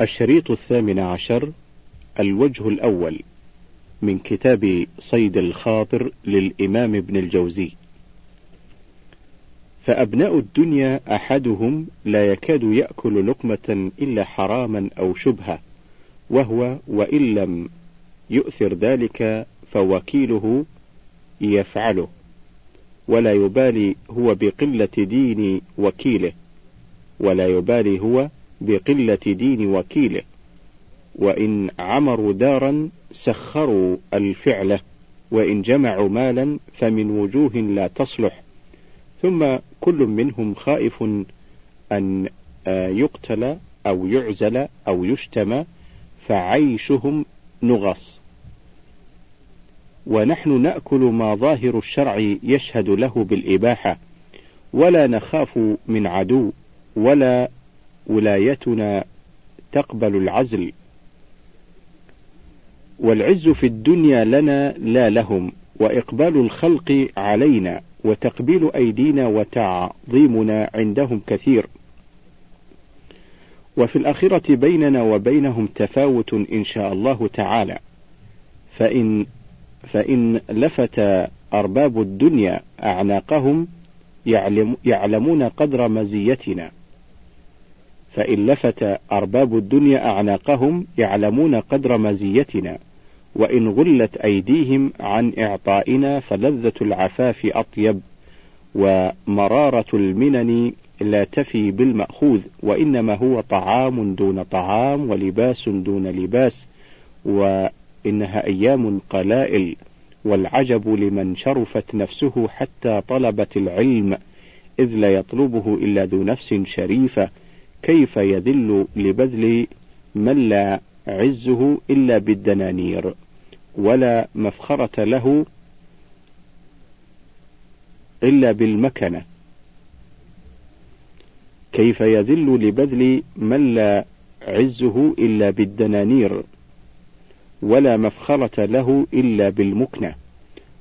الشريط الثامن عشر الوجه الأول من كتاب صيد الخاطر للإمام ابن الجوزي. فأبناء الدنيا أحدهم لا يكاد يأكل لقمة إلا حراما أو شبهة وهو وإن لم يؤثر ذلك فوكيله يفعله ولا يبالي هو بقلة دين وكيله ولا يبالي هو بقلة دين وكيله وإن عمروا دارا سخروا الفعل وإن جمعوا مالا فمن وجوه لا تصلح. ثم كل منهم خائف أن يقتل أو يعزل أو يشتم فعيشهم نغص. ونحن نأكل ما ظاهر الشرع يشهد له بالإباحة ولا نخاف من عدو ولا ولايتنا تقبل العزل. والعز في الدنيا لنا لا لهم وإقبال الخلق علينا وتقبيل أيدينا وتعظيمنا عندهم كثير. وفي الآخرة بيننا وبينهم تفاوت إن شاء الله تعالى. فإن فإن لفت أرباب الدنيا أعناقهم يعلم يعلمون قدر مزيتنا. فإن لفت أرباب الدنيا أعناقهم يعلمون قدر مزيتنا وإن غلت أيديهم عن إعطائنا فلذة العفاف أطيب ومرارة المنن لا تفي بالمأخوذ وإنما هو طعام دون طعام ولباس دون لباس وإنها أيام قلائل والعجب لمن شرفت نفسه حتى طلبت العلم إذ لا يطلبه إلا ذو نفس شريفة. كيف يذل لبذل من لا عزه إلا بالدنانير ولا مفخرة له إلا بالمكنة. كيف يذل لبذل من لا عزه إلا بالدنانير ولا مفخرة له إلا بالمكنة.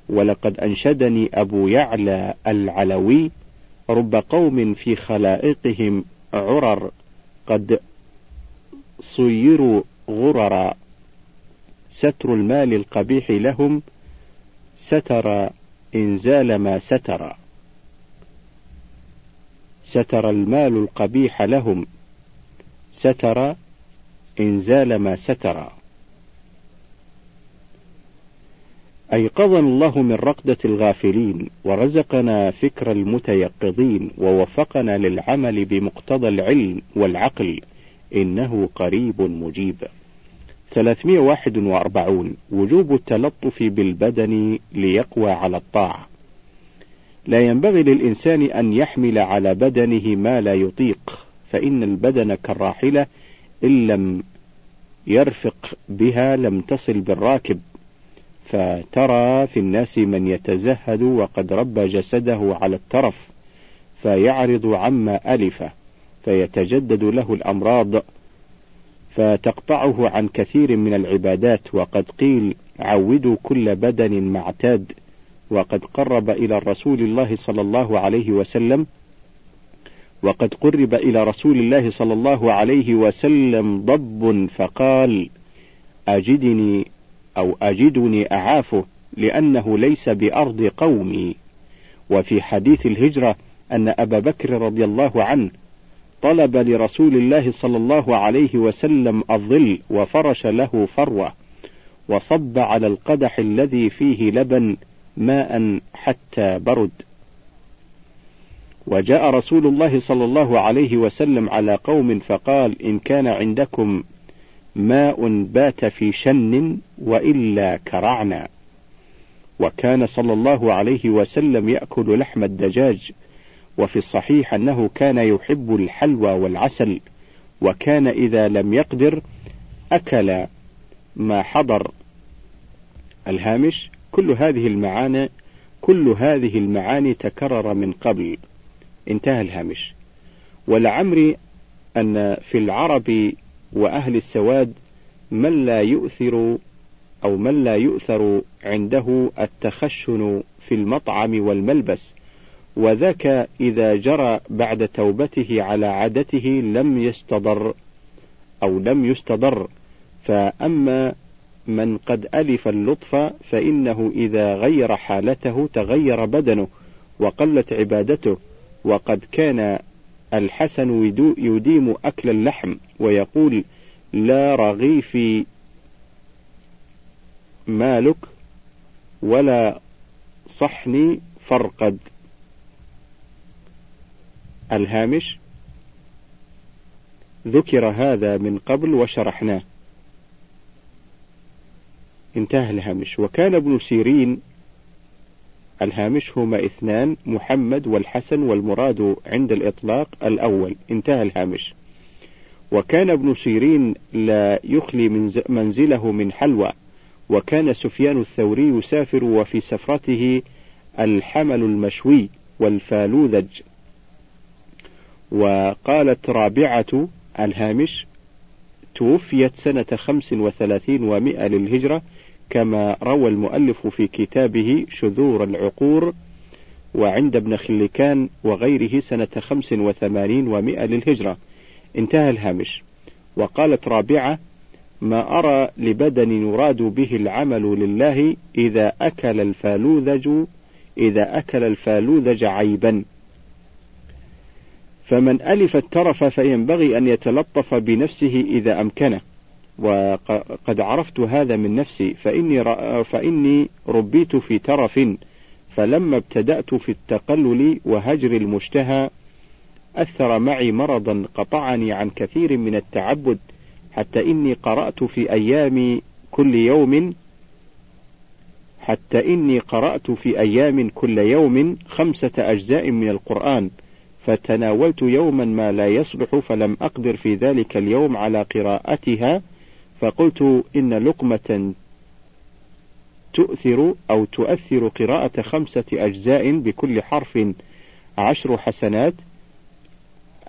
ولقد أنشدني أبو يعلى العلوي رب قوم في خلائقهم عرر قد صيروا غررا ستر المال القبيح لهم ستر إنزال ما ستر ستر المال القبيح لهم ستر إنزال ما ستر أيقظنا الله من رقدة الغافلين ورزقنا فكر المتيقظين ووفقنا للعمل بمقتضى العلم والعقل. إنه قريب مجيب. 341 وجوب التلطف بالبدن ليقوى على الطاعة. لا ينبغي للإنسان أن يحمل على بدنه ما لا يطيق فإن البدن كالراحلة إن لم يرفق بها لم تصل بالراكب. فترى في الناس من يتزهد وقد ربى جسده على الترف فيعرض عما ألف فيتجدد له الأمراض فتقطعه عن كثير من العبادات وقد قيل عودوا كل بدن معتاد وقد قرب إلى الرسول الله صلى الله عليه وسلم وقد قرب إلى رسول الله صلى الله عليه وسلم ضب فقال أجدني أو أجدني أعافه لأنه ليس بأرض قومي. وفي حديث الهجرة أن أبا بكر رضي الله عنه طلب لرسول الله صلى الله عليه وسلم الظل وفرش له فروة وصب على القدح الذي فيه لبن ماء حتى برد. وجاء رسول الله صلى الله عليه وسلم على قوم فقال إن كان عندكم ماء بات في شن وإلا كرعنا. وكان صلى الله عليه وسلم يأكل لحم الدجاج وفي الصحيح أنه كان يحب الحلوى والعسل وكان إذا لم يقدر أكل ما حضر. الهامش كل هذه المعاني كل هذه المعاني تكرر من قبل. انتهى الهامش. ولعمري أن في العرب وأهل السواد من لا يؤثر أو من لا يؤثر عنده التخشن في المطعم والملبس وذاك إذا جرى بعد توبته على عادته لم يستضر أو لم يستضر. فأما من قد ألف اللطف فإنه إذا غير حالته تغير بدنه وقلت عبادته وقد كان الحسن يديم أكل اللحم ويقول لا رغيفي مالك ولا صحني فرقد. الهامش ذكر هذا من قبل وشرحناه. انتهى الهامش. وكان ابن سيرين الهامش هما اثنان محمد والحسن والمراد عند الإطلاق الأول. انتهى الهامش. وكان ابن سيرين لا يخلي منزله من حلوى وكان سفيان الثوري يسافر وفي سفرته الحمل المشوي والفالوذج. وقالت رابعة الهامش توفيت سنة خمس وثلاثين ومائة للهجرة كما روى المؤلف في كتابه شذور العقور وعند ابن خلكان وغيره سنة خمس وثمانين ومائة للهجرة. انتهى الهامش. وقالت رابعة ما أرى لبدن يراد به العمل لله إذا أكل الفالوذج إذا أكل الفالوذج عيبا. فمن ألف الترف فينبغي أن يتلطف بنفسه إذا أمكنه. وقد عرفت هذا من نفسي فإني, فإني ربيت في ترف فلما ابتدأت في التقلل وهجر المشتهى أثر معي مرضا قطعني عن كثير من التعبد حتى إني قرأت في أيام كل يوم حتى إني قرأت في أيام كل يوم خمسة أجزاء من القرآن فتناولت يوما ما لا يصلح فلم أقدر في ذلك اليوم على قراءتها فقلت إن لقمة تؤثر أو تؤثر قراءة خمسة أجزاء بكل حرف عشر حسنات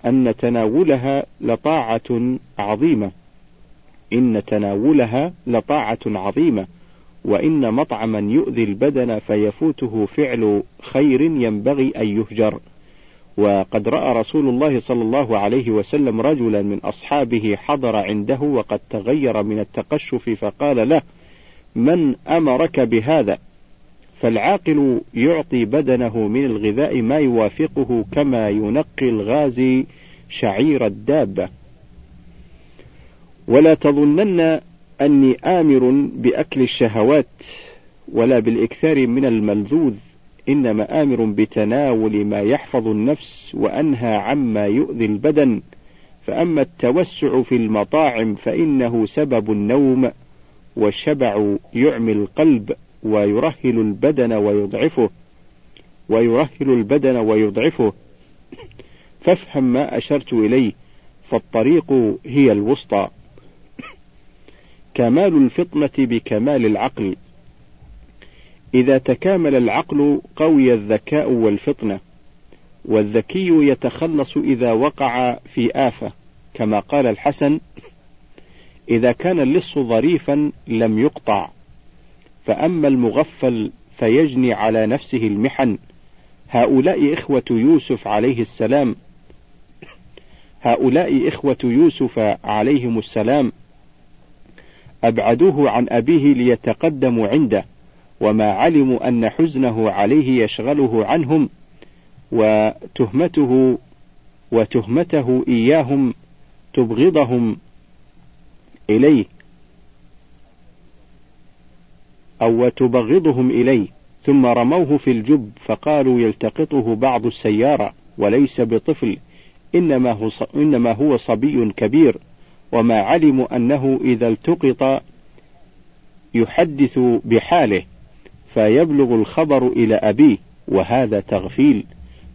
أن تناولها لطاعة عظيمة. إن تناولها لطاعة عظيمة. وإن مطعما يؤذي البدن فيفوته فعل خير ينبغي أن يهجر. وقد رأى رسول الله صلى الله عليه وسلم رجلا من أصحابه حضر عنده وقد تغير من التقشف فقال له من أمرك بهذا؟ فالعاقل يعطي بدنه من الغذاء ما يوافقه كما ينقي الغازي شعير الدابة. ولا تظنن أني آمر بأكل الشهوات ولا بالإكثار من الملذوذ. إنما آمر بتناول ما يحفظ النفس وأنهى عما يؤذي البدن فأما التوسع في المطاعم فإنه سبب النوم والشبع يعمي القلب ويرهل البدن ويضعفه ويرهل البدن ويضعفه. فافهم ما أشرت إليه فالطريق هي الوسطى. كمال الفطنة بكمال العقل. إذا تكامل العقل قوي الذكاء والفطنة والذكي يتخلص إذا وقع في آفة كما قال الحسن إذا كان اللص ظريفا لم يقطع فأما المغفل فيجني على نفسه المحن. هؤلاء إخوة يوسف عليه السلام هؤلاء إخوة يوسف عليهم السلام أبعدوه عن أبيه ليتقدموا عنده. وما علموا أن حزنه عليه يشغله عنهم وتهمته وتهمته إياهم تبغضهم إليه أو تبغضهم إليه. ثم رموه في الجب فقالوا يلتقطه بعض السيارة وليس بطفل إنما هو, إنما هو صبي كبير. وما علموا أنه إذا التقط يحدث بحاله. فيبلغ الخبر إلى أبيه وهذا تغفيل.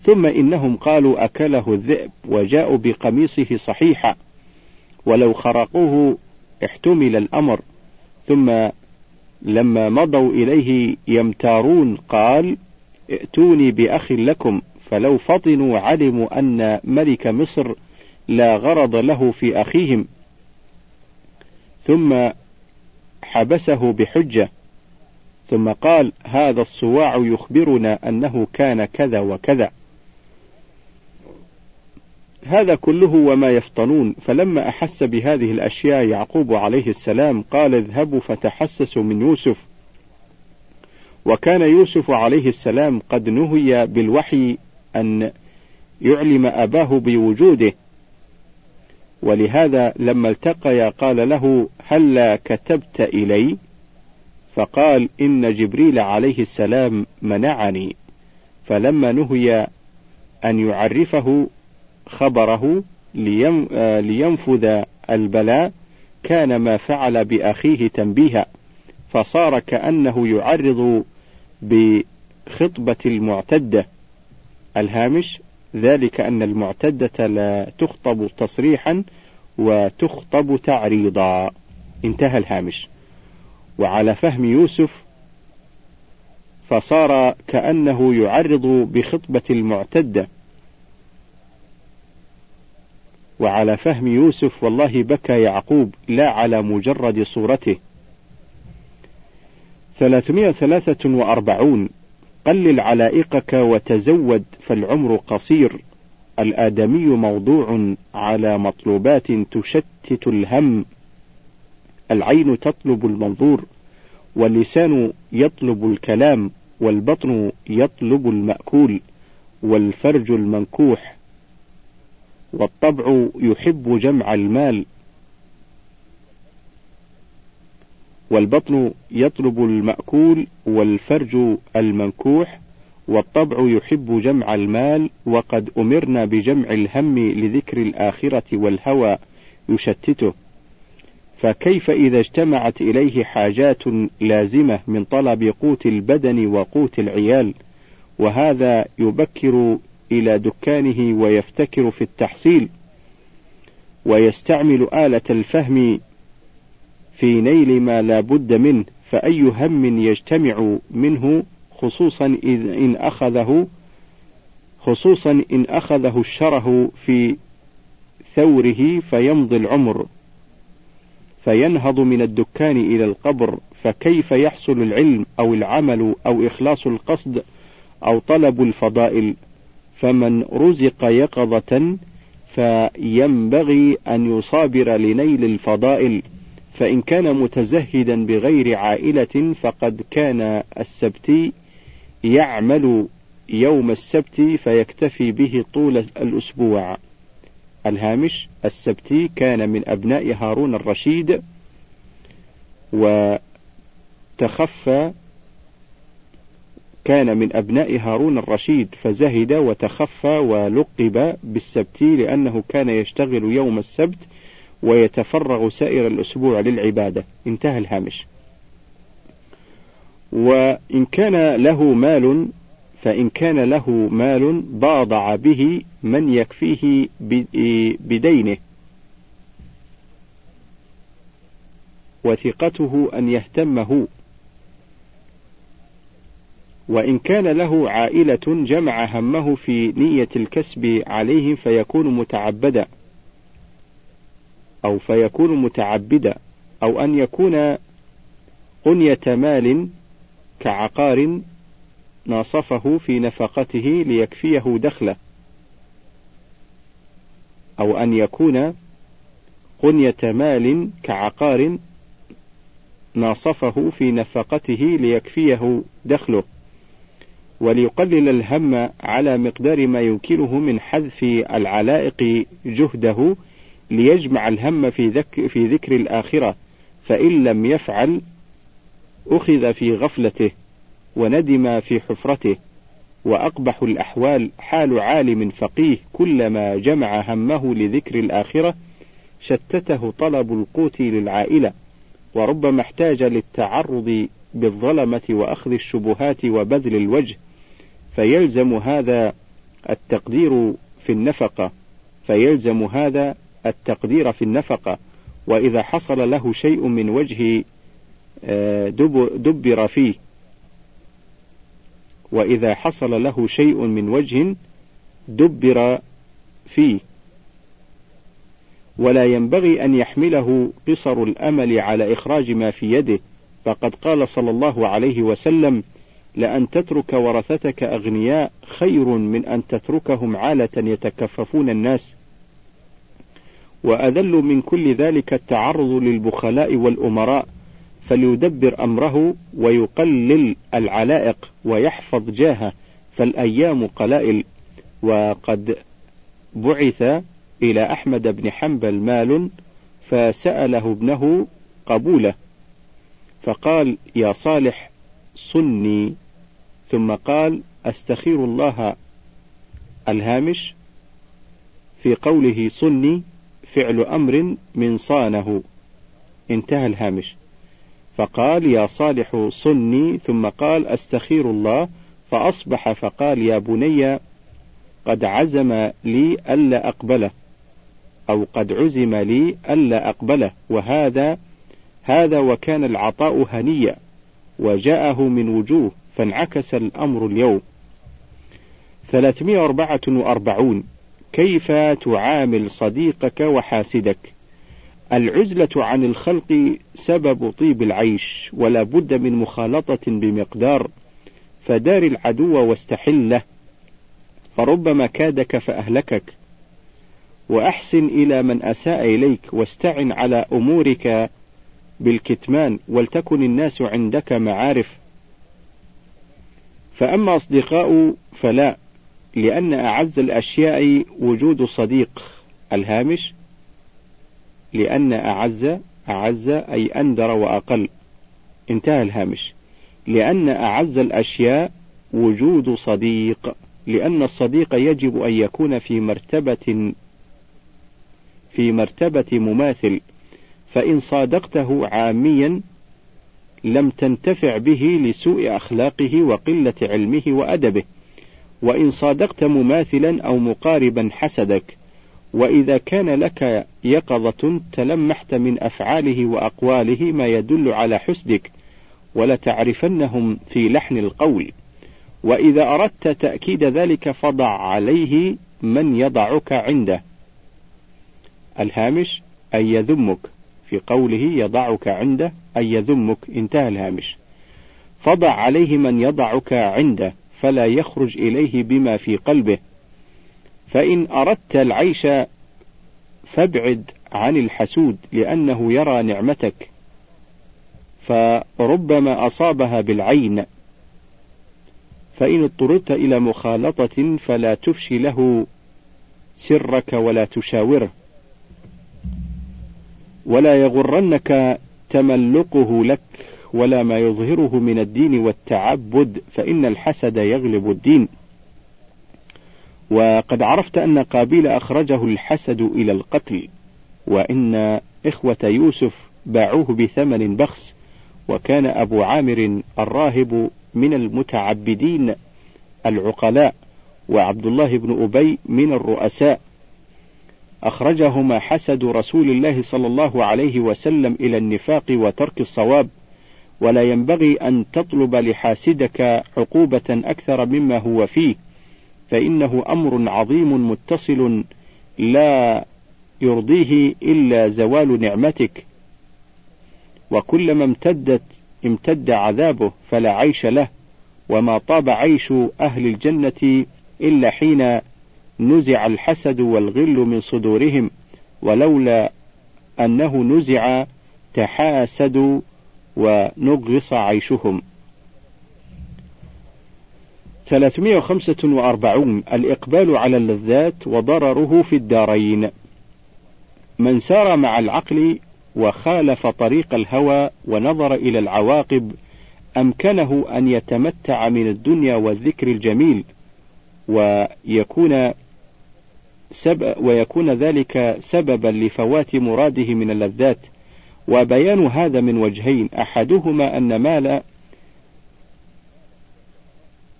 ثم إنهم قالوا أكله الذئب وجاءوا بقميصه صحيحا. ولو خرقوه احتمل الأمر. ثم لما مضوا إليه يمتارون قال ائتوني بأخ لكم فلو فطنوا علموا أن ملك مصر لا غرض له في أخيهم. ثم حبسه بحجة. ثم قال هذا الصواع يخبرنا أنه كان كذا وكذا. هذا كله وما يفطنون. فلما أحس بهذه الأشياء يعقوب عليه السلام قال اذهبوا فتحسسوا من يوسف. وكان يوسف عليه السلام قد نهي بالوحي أن يعلم أباه بوجوده. ولهذا لما التقيا قال له هلا كتبت إلي؟ فقال إن جبريل عليه السلام منعني. فلما نهي أن يعرفه خبره لينفذ البلاء كان ما فعل بأخيه تنبيها. فصار كأنه يعرض بخطبة المعتدة. الهامش ذلك أن المعتدة لا تخطب تصريحا وتخطب تعريضا. انتهى الهامش. وعلى فهم يوسف فصار كأنه يعرض بخطبة المعتدة. وعلى فهم يوسف والله بكى يعقوب لا على مجرد صورته. 343 قلل علائقك وتزود فالعمر قصير. الآدمي موضوع على مطلوبات تشتت الهم. العين تطلب المنظور واللسان يطلب الكلام والبطن يطلب المأكول والفرج المنكوح والطبع يحب جمع المال. والبطن يطلب المأكول والفرج المنكوح والطبع يحب جمع المال وقد أمرنا بجمع الهم لذكر الآخرة والهوى يشتته. فكيف إذا اجتمعت إليه حاجات لازمة من طلب قوت البدن وقوت العيال؟ وهذا يبكر إلى دكانه ويفتكر في التحصيل ويستعمل آلة الفهم في نيل ما لا بد منه فأي هم يجتمع منه خصوصا إن أخذه خصوصا إن أخذه الشره في ثوره فيمضي العمر. فينهض من الدكان إلى القبر فكيف يحصل العلم أو العمل أو إخلاص القصد أو طلب الفضائل؟ فمن رزق يقظة فينبغي أن يصابر لنيل الفضائل فإن كان متزهدا بغير عائلة فقد كان السبتي يعمل يوم السبت فيكتفي به طول الأسبوع. الهامش السبتي كان من أبناء هارون الرشيد وتخفى كان من أبناء هارون الرشيد فزهد وتخفى ولقب بالسبتي لأنه كان يشتغل يوم السبت ويتفرغ سائر الأسبوع للعبادة. انتهى الهامش. وإن كان له مال فإن كان له مال باضع به من يكفيه بدينه. وثقته أن يهتمه. وإن كان له عائلة جمع همه في نية الكسب عليهم فيكون متعبدا. أو فيكون متعبدا. أو أن يكون قنية مال كعقار ناصفه في نفقته ليكفيه دخله. أو أن يكون قنية مال كعقار ناصفه في نفقته ليكفيه دخله. وليقلل الهم على مقدار ما يمكنه من حذف العلائق جهده ليجمع الهم في, ذك في ذكر الآخرة. فإن لم يفعل أخذ في غفلته. وندم في حفرته وأقبح الأحوال حال عالم فقيه كلما جمع همه لذكر الآخرة شتته طلب القوت للعائلة وربما احتاج للتعرض بالظلمة وأخذ الشبهات وبذل الوجه فيلزم هذا التقدير في النفقة فيلزم هذا التقدير في النفقة وإذا حصل له شيء من وجه آه، دبر فيه. وإذا حصل له شيء من وجه دبر فيه. ولا ينبغي أن يحمله قصر الأمل على إخراج ما في يده. فقد قال صلى الله عليه وسلم لأن تترك ورثتك أغنياء خير من أن تتركهم عالة يتكففون الناس. وأذل من كل ذلك التعرض للبخلاء والأمراء. فليدبر أمره ويقلل العلائق ويحفظ جاهه فالأيام قلائل. وقد بعث إلى أحمد بن حنبل مال فسأله ابنه قبوله فقال يا صالح صني. ثم قال أستخير الله الهامش في قوله صني فعل أمر من صانه. انتهى الهامش. فقال يا صالح صني ثم قال أستخير الله فأصبح فقال يا بني قد عزم لي ألا أقبله أو قد عزم لي ألا أقبله وهذا هذا وكان العطاء هنيا وجاءه من وجوه فانعكس الأمر اليوم. 344 كيف تعامل صديقك وحاسدك؟ العزلة عن الخلق سبب طيب العيش ولا بد من مخالطة بمقدار فدار العدو واستحله فربما كادك فأهلكك. وأحسن إلى من أساء إليك واستعن على أمورك بالكتمان ولتكن الناس عندك معارف. فأما أصدقاء فلا لأن أعز الأشياء وجود صديق. الهامش لأن أعز أعز أي أندر وأقل. انتهى الهامش. لأن أعز الأشياء وجود صديق. لأن الصديق يجب أن يكون في مرتبة في مرتبة مماثل. فإن صادقته عاميا لم تنتفع به لسوء أخلاقه وقلة علمه وأدبه. وإن صادقت مماثلا أو مقاربا حسدك وإذا كان لك يقظة تلمحت من أفعاله وأقواله ما يدل على حسدك ولتعرفنهم في لحن القول. وإذا أردت تأكيد ذلك فضع عليه من يضعك عنده. الهامش أي يذمك. في قوله يضعك عنده أي يذمك. انتهى الهامش. فضع عليه من يضعك عنده فلا يخرج إليه بما في قلبه. فإن أردت العيش فابعد عن الحسود لأنه يرى نعمتك. فربما أصابها بالعين. فإن اضطررت إلى مخالطة فلا تفشي له سرك ولا تشاوره. ولا يغرنك تملقه لك ولا ما يظهره من الدين والتعبد فإن الحسد يغلب الدين. وقد عرفت أن قابيل أخرجه الحسد إلى القتل وإن إخوة يوسف باعوه بثمن بخس وكان أبو عامر الراهب من المتعبدين العقلاء وعبد الله بن أبي من الرؤساء. أخرجهما حسد رسول الله صلى الله عليه وسلم إلى النفاق وترك الصواب ولا ينبغي أن تطلب لحاسدك عقوبة أكثر مما هو فيه. فإنه أمر عظيم متصل لا يرضيه إلا زوال نعمتك. وكلما امتدت امتد عذابه فلا عيش له وما طاب عيش أهل الجنة إلا حين نزع الحسد والغل من صدورهم ولولا أنه نزع تحاسدوا ونغص عيشهم. 345 الإقبال على اللذات وضرره في الدارين. من سار مع العقل وخالف طريق الهوى ونظر إلى العواقب أمكنه أن يتمتع من الدنيا والذكر الجميل ويكون سبب ويكون ذلك سببا لفوات مراده من اللذات. وبيان هذا من وجهين أحدهما أن مال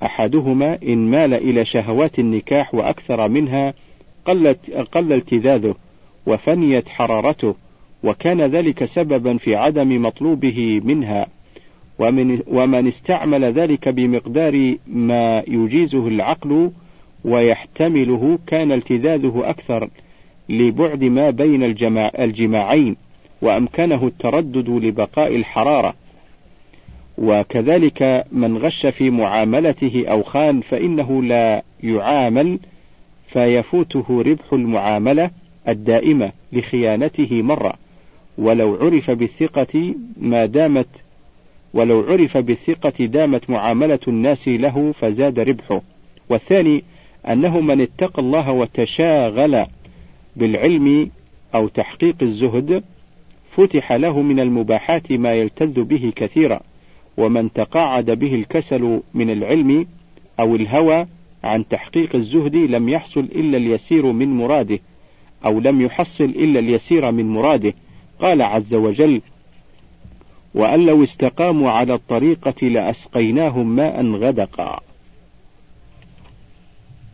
أحدهما إن مال إلى شهوات النكاح وأكثر منها قلت قل التذاذه وفنيت حرارته وكان ذلك سببا في عدم مطلوبه منها. ومن, ومن استعمل ذلك بمقدار ما يجيزه العقل ويحتمله كان التذاذه أكثر لبعد ما بين الجماع الجماعين وأمكنه التردد لبقاء الحرارة. وكذلك من غش في معاملته أو خان فإنه لا يعامل فيفوته ربح المعاملة الدائمة لخيانته مرة. ولو عرف بالثقة ما دامت ولو عرف بالثقة دامت معاملة الناس له فزاد ربحه. والثاني أنه من اتقى الله وتشاغل بالعلم أو تحقيق الزهد فتح له من المباحات ما يلتذ به كثيرا. ومن تقاعد به الكسل من العلم أو الهوى عن تحقيق الزهد لم يحصل إلا اليسير من مراده أو لم يحصل إلا اليسير من مراده قال عز وجل وأن لو استقاموا على الطريقة لأسقيناهم ماء غدقا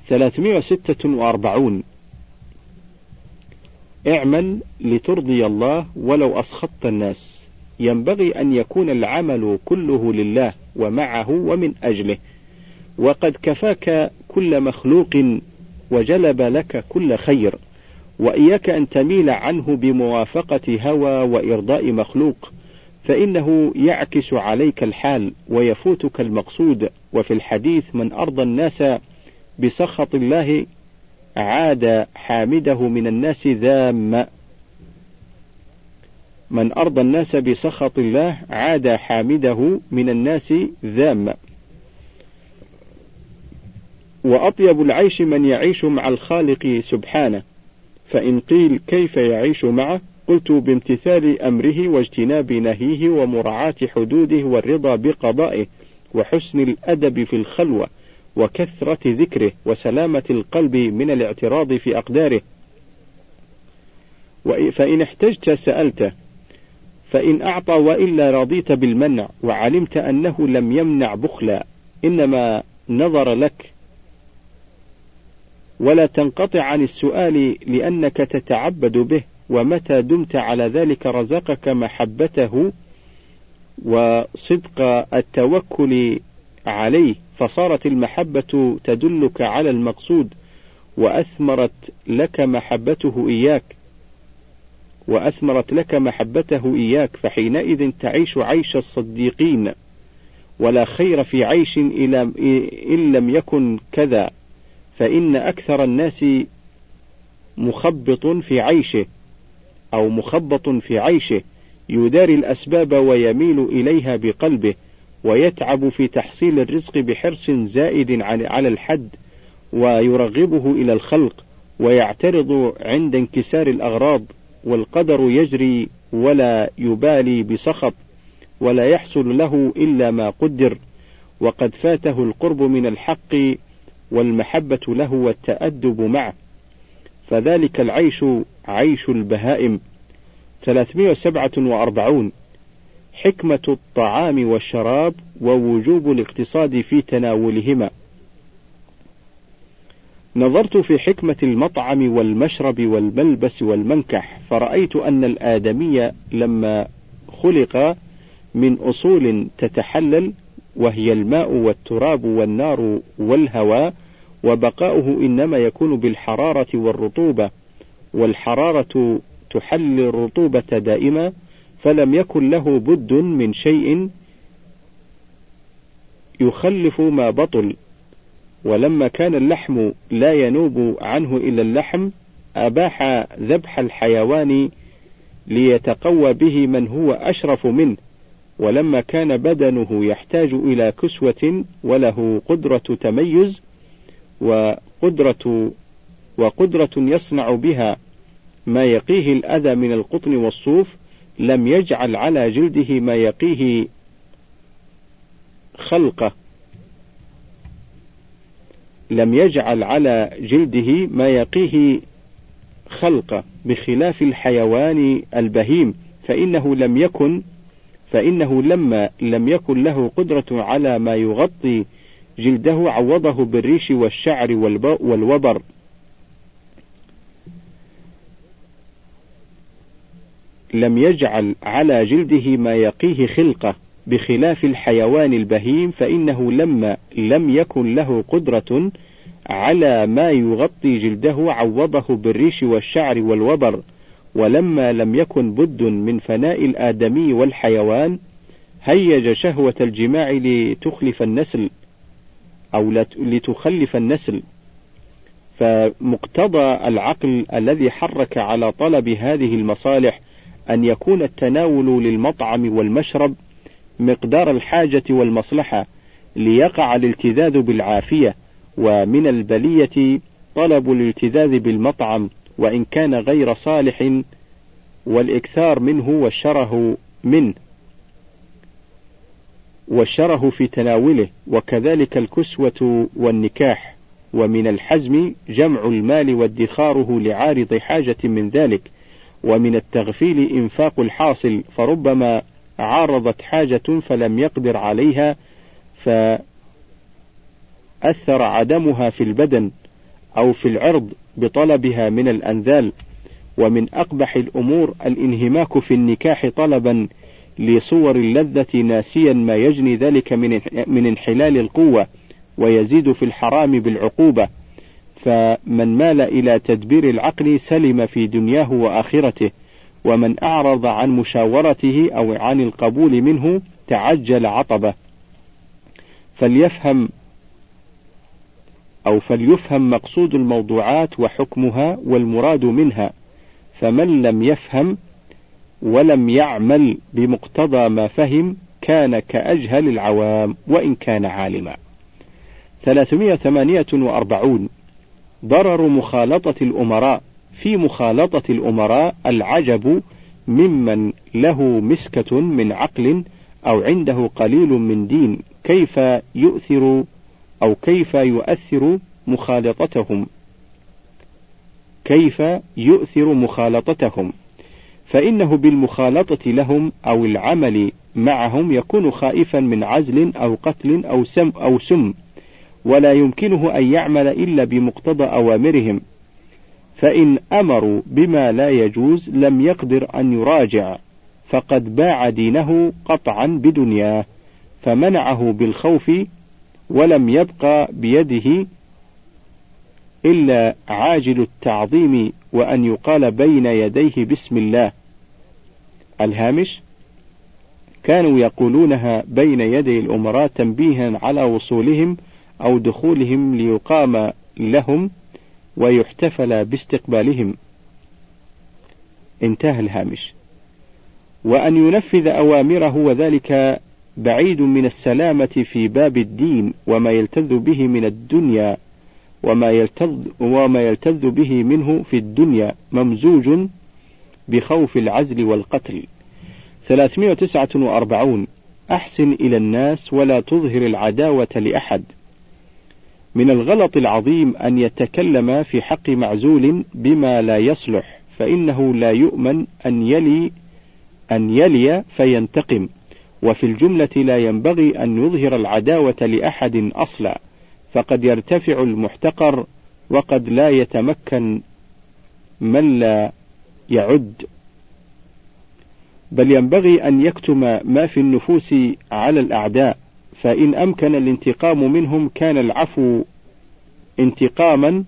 346 اعمل لترضي الله ولو أسخطت الناس. ينبغي أن يكون العمل كله لله ومعه ومن أجله. وقد كفاك كل مخلوق وجلب لك كل خير. وإياك أن تميل عنه بموافقة هوى وإرضاء مخلوق. فإنه يعكس عليك الحال ويفوتك المقصود. وفي الحديث من أرضى الناس بسخط الله عاد حامده من الناس ذام من أرضى الناس بسخط الله عاد حامده من الناس ذام. وأطيب العيش من يعيش مع الخالق سبحانه. فإن قيل كيف يعيش معه قلت بامتثال أمره واجتناب نهيه ومراعاة حدوده والرضا بقضائه وحسن الأدب في الخلوة وكثرة ذكره وسلامة القلب من الاعتراض في أقداره. فإن احتجت سألته فإن أعطى وإلا رضيت بالمنع وعلمت أنه لم يمنع بخلا إنما نظر لك. ولا تنقطع عن السؤال لأنك تتعبد به ومتى دمت على ذلك رزقك محبته وصدق التوكل عليه. فصارت المحبة تدلك على المقصود وأثمرت لك محبته إياك. وأثمرت لك محبته إياك فحينئذ تعيش عيش الصديقين ولا خير في عيش إن لم يكن كذا فإن أكثر الناس مخبط في عيشه أو مخبط في عيشه يداري الأسباب ويميل إليها بقلبه ويتعب في تحصيل الرزق بحرص زائد على الحد ويرغبه إلى الخلق ويعترض عند انكسار الأغراض. والقدر يجري ولا يبالي بسخط ولا يحصل له إلا ما قدر وقد فاته القرب من الحق والمحبة له والتأدب معه. فذلك العيش عيش البهائم. 347 حكمة الطعام والشراب ووجوب الاقتصاد في تناولهما. نظرت في حكمة المطعم والمشرب والملبس والمنكح فرأيت أن الآدمي لما خلق من أصول تتحلل وهي الماء والتراب والنار والهواء وبقاؤه إنما يكون بالحرارة والرطوبة والحرارة تحل الرطوبة دائما فلم يكن له بد من شيء يخلف ما بطل. ولما كان اللحم لا ينوب عنه إلا اللحم أباح ذبح الحيوان ليتقوى به من هو أشرف منه. ولما كان بدنه يحتاج إلى كسوة وله قدرة تميز وقدرة وقدرة يصنع بها ما يقيه الأذى من القطن والصوف لم يجعل على جلده ما يقيه خلقه. لم يجعل على جلده ما يقيه خلقه بخلاف الحيوان البهيم فإنه لم يكن فإنه لما لم يكن له قدرة على ما يغطي جلده عوضه بالريش والشعر والوبر. لم يجعل على جلده ما يقيه خلقه بخلاف الحيوان البهيم فإنه لما لم يكن له قدرة على ما يغطي جلده عوضه بالريش والشعر والوبر. ولما لم يكن بد من فناء الآدمي والحيوان هيج شهوة الجماع لتخلف النسل أو لتخلف النسل. فمقتضى العقل الذي حرك على طلب هذه المصالح أن يكون التناول للمطعم والمشرب مقدار الحاجة والمصلحة ليقع الالتذاذ بالعافية ومن البلية طلب الالتذاذ بالمطعم وإن كان غير صالح والإكثار منه والشره منه والشره في تناوله وكذلك الكسوة والنكاح. ومن الحزم جمع المال وادخاره لعارض حاجة من ذلك. ومن التغفيل إنفاق الحاصل فربما عارضت حاجة فلم يقدر عليها فأثر عدمها في البدن أو في العرض بطلبها من الأنذال. ومن أقبح الأمور الانهماك في النكاح طلبا لصور اللذة ناسيا ما يجني ذلك من انحلال القوة ويزيد في الحرام بالعقوبة. فمن مال إلى تدبير العقل سلم في دنياه وآخرته. ومن أعرض عن مشاورته أو عن القبول منه تعجل عطبه. فليفهم أو فليفهم مقصود الموضوعات وحكمها والمراد منها. فمن لم يفهم ولم يعمل بمقتضى ما فهم كان كأجهل العوام وإن كان عالما. 348 ضرر مخالطة الأمراء. في مخالطة الأمراء العجب ممن له مسكة من عقل أو عنده قليل من دين كيف يؤثر أو كيف يؤثر مخالطتهم؟ كيف يؤثر مخالطتهم؟ فإنه بالمخالطة لهم أو العمل معهم يكون خائفا من عزل أو قتل أو سم أو سم ولا يمكنه أن يعمل إلا بمقتضى أوامرهم. فإن أمروا بما لا يجوز لم يقدر أن يراجع فقد باع دينه قطعا بدنياه فمنعه بالخوف ولم يبقى بيده إلا عاجل التعظيم وأن يقال بين يديه بسم الله. الهامش كانوا يقولونها بين يدي الأمراء تنبيها على وصولهم أو دخولهم ليقام لهم ويحتفل باستقبالهم. انتهى الهامش. وأن ينفذ أوامره وذلك بعيد من السلامة في باب الدين وما يلتذ به من الدنيا وما يلتذ وما يلتذ به منه في الدنيا ممزوج بخوف العزل والقتل. 349 أحسن إلى الناس ولا تظهر العداوة لأحد. من الغلط العظيم أن يتكلم في حق معزول بما لا يصلح فإنه لا يؤمن أن يلي أن يلي فينتقم. وفي الجملة لا ينبغي أن يظهر العداوة لأحد أصلا فقد يرتفع المحتقر وقد لا يتمكن من لا يعد. بل ينبغي أن يكتم ما في النفوس على الأعداء فإن أمكن الانتقام منهم كان العفو انتقاما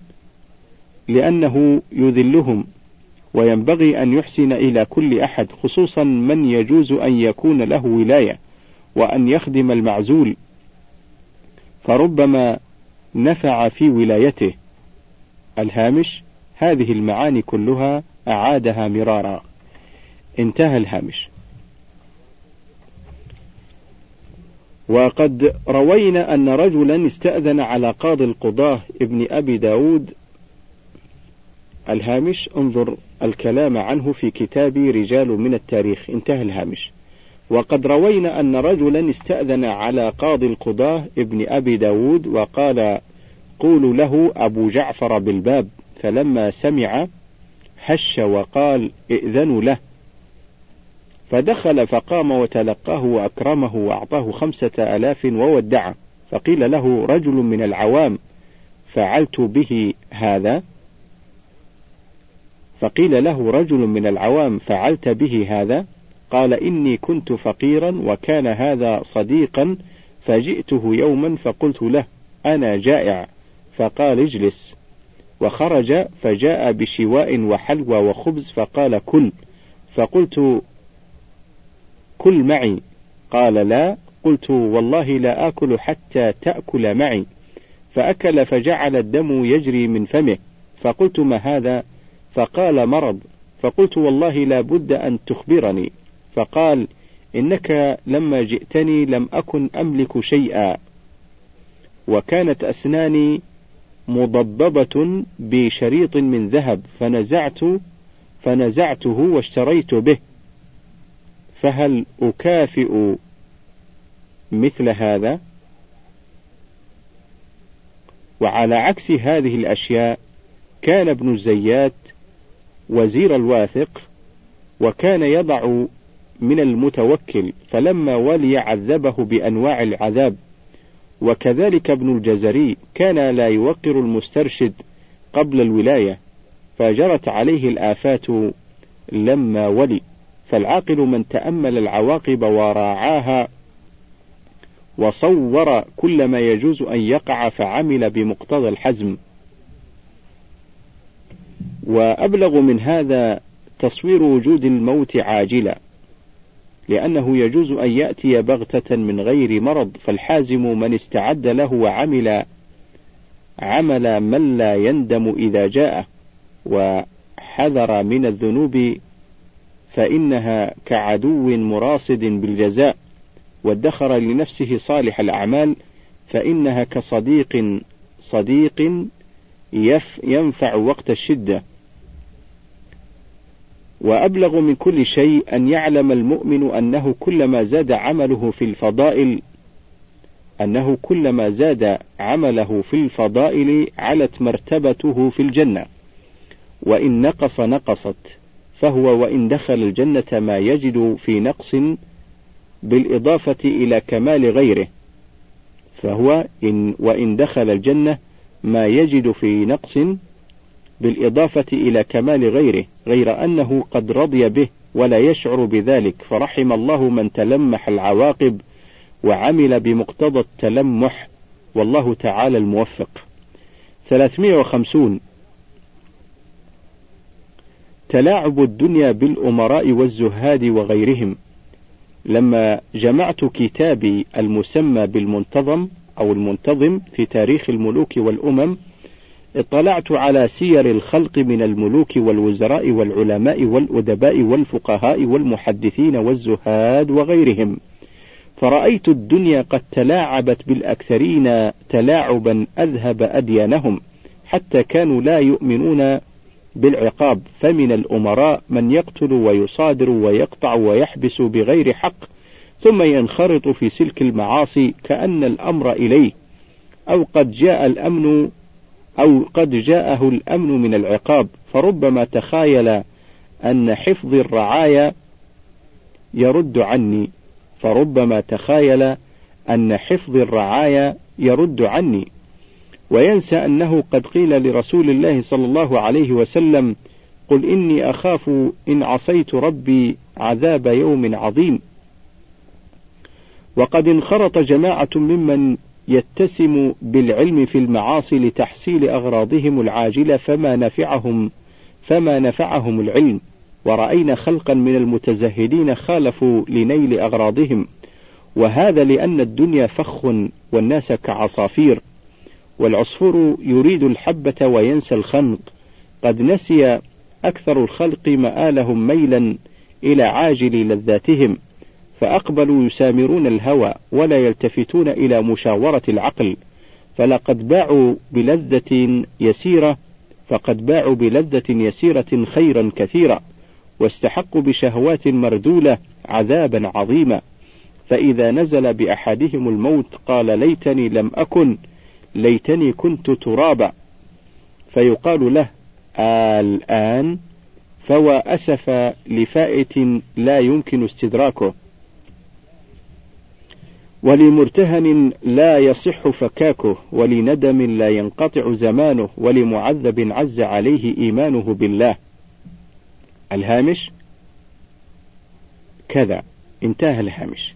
لأنه يذلهم وينبغي أن يحسن إلى كل أحد خصوصا من يجوز أن يكون له ولاية وأن يخدم المعزول. فربما نفع في ولايته. الهامش هذه المعاني كلها أعادها مرارا. انتهى الهامش. وقد روينا أن رجلا استأذن على قاضي القضاة ابن أبي داود الهامش. انظر الكلام عنه في كتاب رجال من التاريخ. انتهى الهامش. وقد روينا أن رجلا استأذن على قاضي القضاة ابن أبي داود وقال قولوا له أبو جعفر بالباب. فلما سمع هش وقال ائذنوا له. فدخل فقام وتلقاه وأكرمه وأعطاه خمسة آلاف وودعه فقيل له رجل من العوام فعلت به هذا؟ فقيل له رجل من العوام فعلت به هذا؟ قال إني كنت فقيرا وكان هذا صديقا فجئته يوما فقلت له أنا جائع فقال اجلس. وخرج فجاء بشواء وحلوى وخبز فقال كل. فقلت كل معي. قال لا. قلت والله لا آكل حتى تأكل معي. فأكل فجعل الدم يجري من فمه. فقلت ما هذا؟ فقال مرض. فقلت والله لا بد أن تخبرني. فقال إنك لما جئتني لم أكن أملك شيئا. وكانت أسناني مضببة بشريط من ذهب. فنزعت فنزعته واشتريت به. فهل أكافئ مثل هذا؟ وعلى عكس هذه الأشياء كان ابن الزيات وزير الواثق وكان يضع من المتوكل فلما ولي عذبه بأنواع العذاب. وكذلك ابن الجزري كان لا يوقر المسترشد قبل الولاية فجرت عليه الآفات لما ولي. فالعاقل من تأمل العواقب وراعاها وصور كل ما يجوز أن يقع فعمل بمقتضى الحزم. وأبلغ من هذا تصوير وجود الموت عاجلا لأنه يجوز أن يأتي بغتة من غير مرض فالحازم من استعد له وعمل عمل من لا يندم إذا جاء وحذر من الذنوب فإنها كعدو مراصد بالجزاء وادخر لنفسه صالح الأعمال فإنها كصديق صديق ينفع وقت الشدة. وأبلغ من كل شيء أن يعلم المؤمن أنه كلما زاد عمله في الفضائل أنه كلما زاد عمله في الفضائل علت مرتبته في الجنة وإن نقص نقصت. فهو وإن دخل الجنة ما يجد في نقص بالإضافة إلى كمال غيره. فهو إن وإن دخل الجنة ما يجد في نقص بالإضافة إلى كمال غيره غير أنه قد رضي به ولا يشعر بذلك. فرحم الله من تلمح العواقب وعمل بمقتضى التلمح والله تعالى الموفق. 350 تلاعب الدنيا بالأمراء والزهاد وغيرهم. لما جمعت كتابي المسمى بالمنتظم أو المنتظم في تاريخ الملوك والأمم اطلعت على سير الخلق من الملوك والوزراء والعلماء والأدباء والفقهاء والمحدثين والزهاد وغيرهم. فرأيت الدنيا قد تلاعبت بالأكثرين تلاعبا أذهب أديانهم حتى كانوا لا يؤمنون بالعقاب فمن الأمراء من يقتل ويصادر ويقطع ويحبس بغير حق ثم ينخرط في سلك المعاصي كأن الأمر إليه. أو قد جاء الأمن أو قد جاءه الأمن من العقاب. فربما تخايل أن حفظ الرعايا يرد عني. فربما تخايل أن حفظ الرعايا يرد عني. وينسى أنه قد قيل لرسول الله صلى الله عليه وسلم قل إني أخاف إن عصيت ربي عذاب يوم عظيم. وقد انخرط جماعة ممن يتسم بالعلم في المعاصي لتحصيل أغراضهم العاجلة فما نفعهم فما نفعهم العلم. ورأينا خلقا من المتزهدين خالفوا لنيل أغراضهم. وهذا لأن الدنيا فخ والناس كعصافير. والعصفور يريد الحبة وينسى الخنق. قد نسي أكثر الخلق مآلهم ميلا إلى عاجل لذاتهم فأقبلوا يسامرون الهوى ولا يلتفتون إلى مشاورة العقل. فلقد باعوا بلذة يسيرة فقد باعوا بلذة يسيرة خيرا كثيرا واستحقوا بشهوات مردولة عذابا عظيما. فإذا نزل بأحدهم الموت قال ليتني لم أكن ليتني كنت ترابا. فيقال له الآن؟ فوا أسف لفائت لا يمكن استدراكه. ولمرتهن لا يصح فكاكه ولندم لا ينقطع زمانه ولمعذب عز عليه إيمانه بالله. الهامش؟ كذا انتهى الهامش.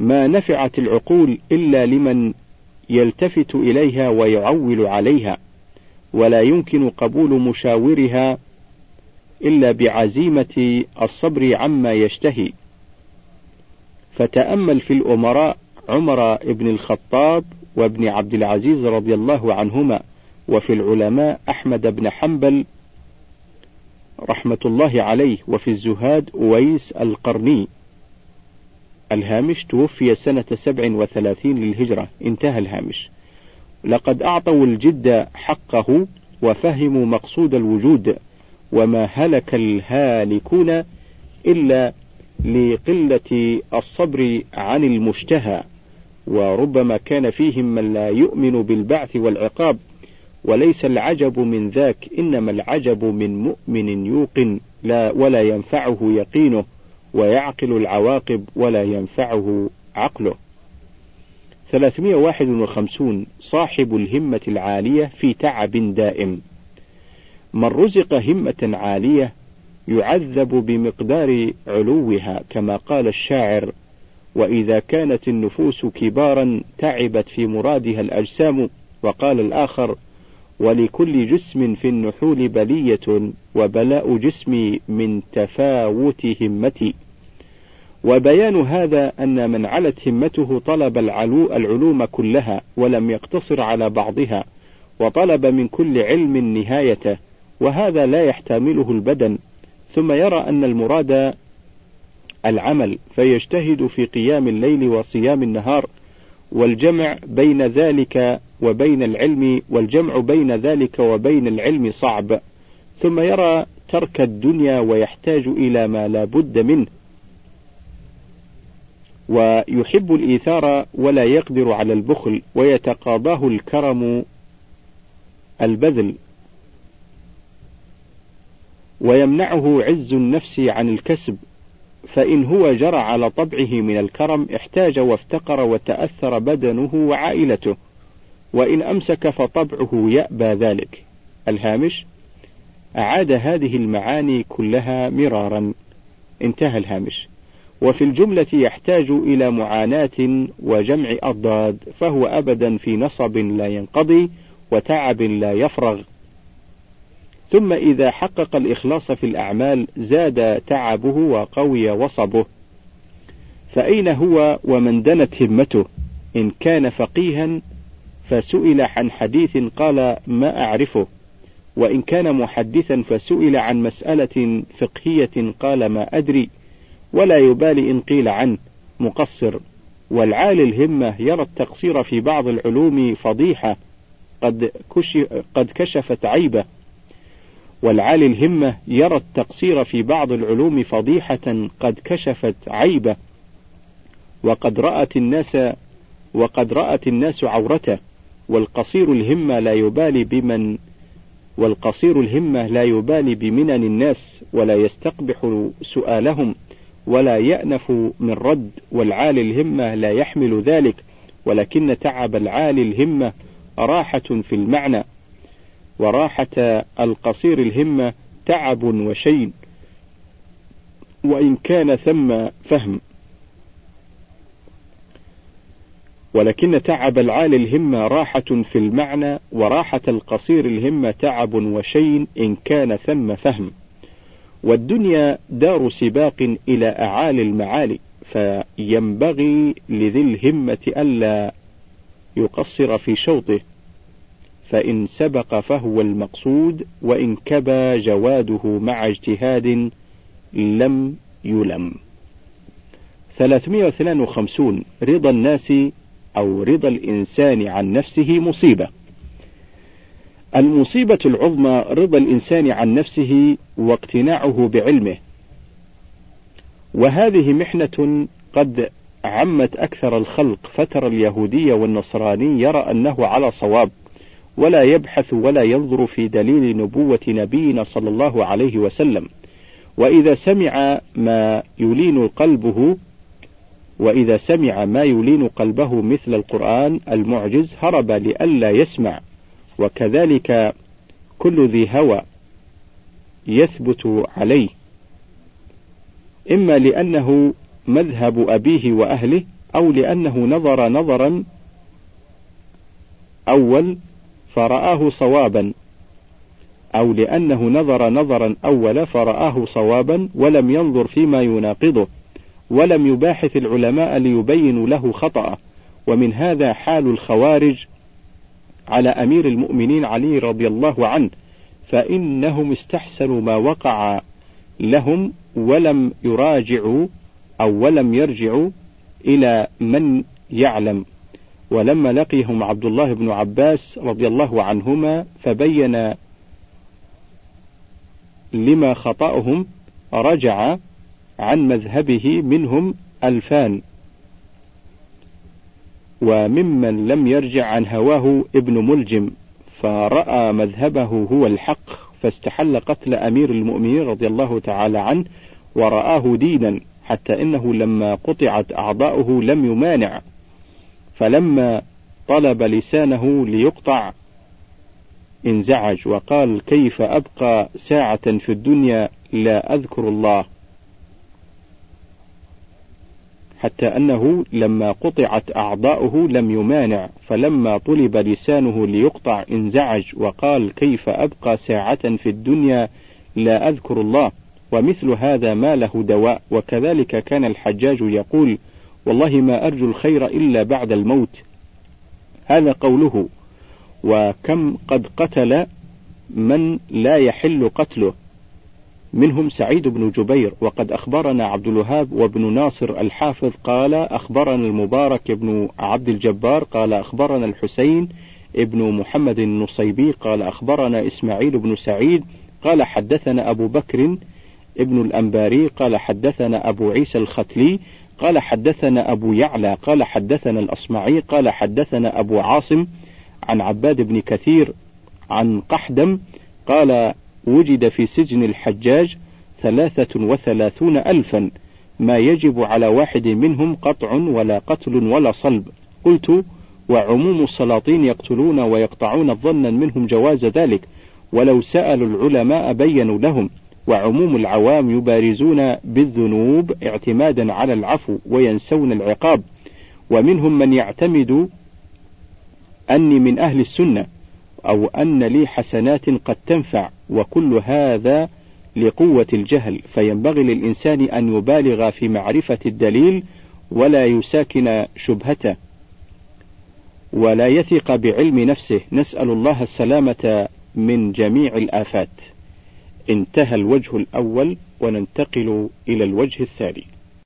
ما نفعت العقول إلا لمن يلتفت إليها ويعول عليها ولا يمكن قبول مشاورها إلا بعزيمة الصبر عما يشتهي. فتأمل في الأمراء عمر بن الخطاب وابن عبد العزيز رضي الله عنهما وفي العلماء أحمد بن حنبل رحمة الله عليه وفي الزهاد أويس القرني. الهامش توفي سنة سبع وثلاثين للهجرة. انتهى الهامش. لقد أعطوا الجد حقه وفهموا مقصود الوجود وما هلك الهالكون إلا لقلة الصبر عن المشتهى. وربما كان فيهم من لا يؤمن بالبعث والعقاب وليس العجب من ذاك إنما العجب من مؤمن يوقن لا ولا ينفعه يقينه. ويعقل العواقب ولا ينفعه عقله. 351 صاحب الهمة العالية في تعب دائم. من رزق همة عالية يعذب بمقدار علوها كما قال الشاعر وإذا كانت النفوس كبارا تعبت في مرادها الأجسام. وقال الآخر ولكل جسم في النحول بلية وبلاء جسمي من تفاوت همتي. وبيان هذا أن من علت همته طلب العلو العلوم كلها ولم يقتصر على بعضها وطلب من كل علم نهايته وهذا لا يحتمله البدن. ثم يرى أن المراد العمل فيجتهد في قيام الليل وصيام النهار والجمع بين ذلك وبين العلم والجمع بين ذلك وبين العلم صعب. ثم يرى ترك الدنيا ويحتاج إلى ما لا بد منه. ويحب الإيثار ولا يقدر على البخل ويتقاضاه الكرم البذل. ويمنعه عز النفس عن الكسب فإن هو جرى على طبعه من الكرم احتاج وافتقر وتأثر بدنه وعائلته وإن أمسك فطبعه يأبى ذلك. الهامش أعاد هذه المعاني كلها مرارا. انتهى الهامش. وفي الجملة يحتاج إلى معاناة وجمع أضداد فهو أبدا في نصب لا ينقضي وتعب لا يفرغ. ثم إذا حقق الإخلاص في الأعمال زاد تعبه وقوي وصبه. فأين هو ومن دنت همته؟ إن كان فقيها فسئل عن حديث قال ما أعرفه. وإن كان محدثا فسئل عن مسألة فقهية قال ما أدري. ولا يبالي إن قيل عنه. مقصر. والعالي الهمة يرى التقصير في بعض العلوم فضيحة. قد, قد كشفت عيبة. والعالي الهمة يرى التقصير في بعض العلوم فضيحة. قد كشفت عيبة. وقد رأت الناس وقد رأت الناس عورته. والقصير الهمة لا يبالي بمن والقصير الهمة لا يبالي بمنن الناس ولا يستقبح سؤالهم. ولا يأنف من رد والعالي الهمة لا يحمل ذلك ولكن تعب العالي الهمة راحة في المعنى. وراحة القصير الهمة تعب وشين وإن كان ثم فهم. ولكن تعب العالي الهمة راحة في المعنى وراحة القصير الهمة تعب وشين إن كان ثم فهم. والدنيا دار سباق إلى أعالي المعالي فينبغي لذي الهمة ألا يقصر في شوطه فإن سبق فهو المقصود وإن كبى جواده مع اجتهاد لم يلم. 352 رضا الناس أو رضا الإنسان عن نفسه مصيبة. المصيبة العظمى رضا الإنسان عن نفسه واقتناعه بعلمه. وهذه محنة قد عمت أكثر الخلق فترى اليهودي والنصراني يرى أنه على صواب ولا يبحث ولا ينظر في دليل نبوة نبينا صلى الله عليه وسلم. وإذا سمع ما يلين قلبه وإذا سمع ما يلين قلبه مثل القرآن المعجز هرب لئلا يسمع. وكذلك كل ذي هوى يثبت عليه. إما لأنه مذهب أبيه وأهله أو لأنه نظر نظرا أول فرآه صوابا أو لأنه نظر نظرا أول فرآه صوابا ولم ينظر فيما يناقضه ولم يباحث العلماء ليبينوا له خطأه. ومن هذا حال الخوارج على أمير المؤمنين علي رضي الله عنه فإنهم استحسنوا ما وقع لهم ولم يراجعوا أو ولم يرجعوا إلى من يعلم. ولما لقيهم عبد الله بن عباس رضي الله عنهما فبين لما خطأهم رجع عن مذهبه منهم ألفان. وممن لم يرجع عن هواه ابن ملجم فرأى مذهبه هو الحق فاستحل قتل أمير المؤمنين رضي الله تعالى عنه ورآه دينا حتى إنه لما قطعت أعضاؤه لم يمانع. فلما طلب لسانه ليقطع انزعج وقال كيف أبقى ساعة في الدنيا لا أذكر الله؟ حتى أنه لما قطعت أعضاؤه لم يمانع فلما طلب لسانه ليقطع انزعج وقال كيف أبقى ساعة في الدنيا؟ لا أذكر الله ومثل هذا ما له دواء وكذلك كان الحجاج يقول والله ما أرجو الخير إلا بعد الموت. هذا قوله وكم قد قتل من لا يحل قتله. منهم سعيد بن جبير وقد أخبرنا عبد الوهاب وابن ناصر الحافظ قال أخبرنا المبارك بن عبد الجبار قال أخبرنا الحسين ابن محمد النصيبي قال أخبرنا إسماعيل بن سعيد قال حدثنا أبو بكر ابن الأنباري قال حدثنا أبو عيسى الختلي قال حدثنا أبو يعلى قال حدثنا الأصمعي قال حدثنا أبو عاصم عن عباد بن كثير عن قحدم قال وجد في سجن الحجاج ثلاثة وثلاثون ألفا ما يجب على واحد منهم قطع ولا قتل ولا صلب. قلت وعموم السلاطين يقتلون ويقطعون ظنا منهم جواز ذلك ولو سألوا العلماء بينوا لهم. وعموم العوام يبارزون بالذنوب اعتمادا على العفو وينسون العقاب. ومنهم من يعتمد أني من أهل السنة أو أن لي حسنات قد تنفع. وكل هذا لقوة الجهل فينبغي للإنسان أن يبالغ في معرفة الدليل ولا يساكن شبهته ولا يثق بعلم نفسه. نسأل الله السلامة من جميع الآفات. انتهى الوجه الأول وننتقل إلى الوجه الثاني.